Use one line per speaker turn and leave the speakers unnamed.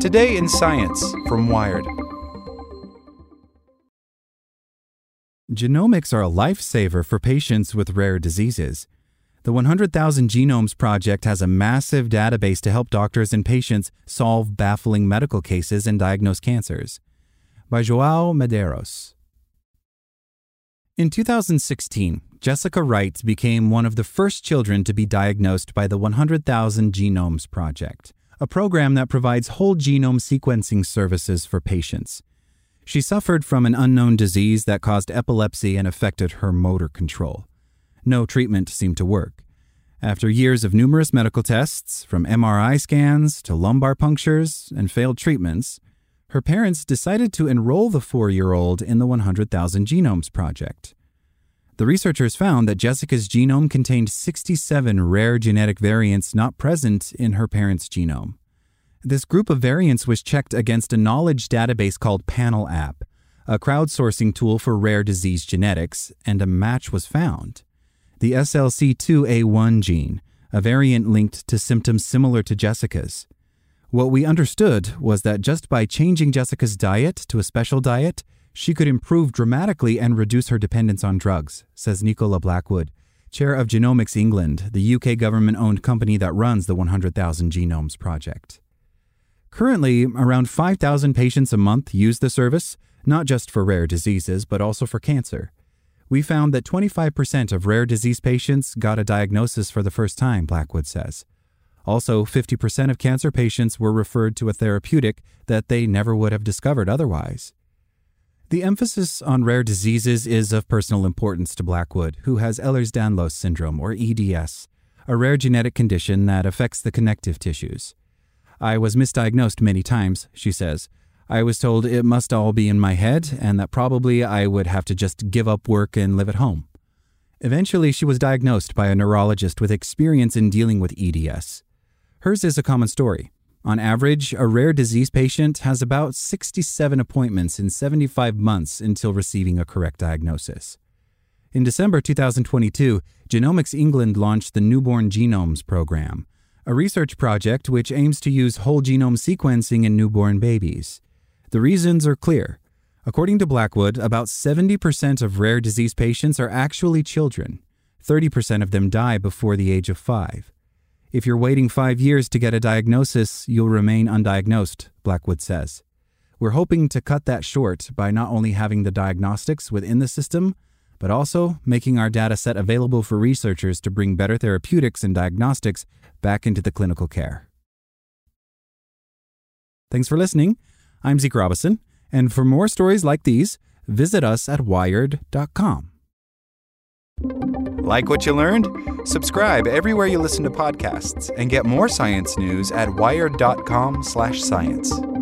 Today in Science from Wired.
Genomics are a lifesaver for patients with rare diseases. The 100,000 Genomes Project has a massive database to help doctors and patients solve baffling medical cases and diagnose cancers. By Joao Medeiros. In 2016, Jessica Wright became one of the first children to be diagnosed by the 100,000 Genomes Project, a program that provides whole genome sequencing services for patients. She suffered from an unknown disease that caused epilepsy and affected her motor control. No treatment seemed to work. After years of numerous medical tests, from MRI scans to lumbar punctures and failed treatments, her parents decided to enroll the four year old in the 100,000 Genomes Project. The researchers found that Jessica's genome contained 67 rare genetic variants not present in her parents' genome. This group of variants was checked against a knowledge database called Panel App, a crowdsourcing tool for rare disease genetics, and a match was found. The SLC2A1 gene, a variant linked to symptoms similar to Jessica's. What we understood was that just by changing Jessica's diet to a special diet, she could improve dramatically and reduce her dependence on drugs, says Nicola Blackwood, chair of Genomics England, the UK government owned company that runs the 100,000 Genomes Project. Currently, around 5,000 patients a month use the service, not just for rare diseases, but also for cancer. We found that 25% of rare disease patients got a diagnosis for the first time, Blackwood says. Also, 50% of cancer patients were referred to a therapeutic that they never would have discovered otherwise. The emphasis on rare diseases is of personal importance to Blackwood, who has Ehlers Danlos syndrome, or EDS, a rare genetic condition that affects the connective tissues. I was misdiagnosed many times, she says. I was told it must all be in my head and that probably I would have to just give up work and live at home. Eventually, she was diagnosed by a neurologist with experience in dealing with EDS. Hers is a common story. On average, a rare disease patient has about 67 appointments in 75 months until receiving a correct diagnosis. In December 2022, Genomics England launched the Newborn Genomes Program, a research project which aims to use whole genome sequencing in newborn babies. The reasons are clear. According to Blackwood, about 70% of rare disease patients are actually children. 30% of them die before the age of five. If you're waiting five years to get a diagnosis, you'll remain undiagnosed, Blackwood says. We're hoping to cut that short by not only having the diagnostics within the system, but also making our data set available for researchers to bring better therapeutics and diagnostics back into the clinical care. Thanks for listening. I'm Zeke Robison, and for more stories like these, visit us at wired.com.
Like what you learned? Subscribe everywhere you listen to podcasts and get more science news at wired.com/science.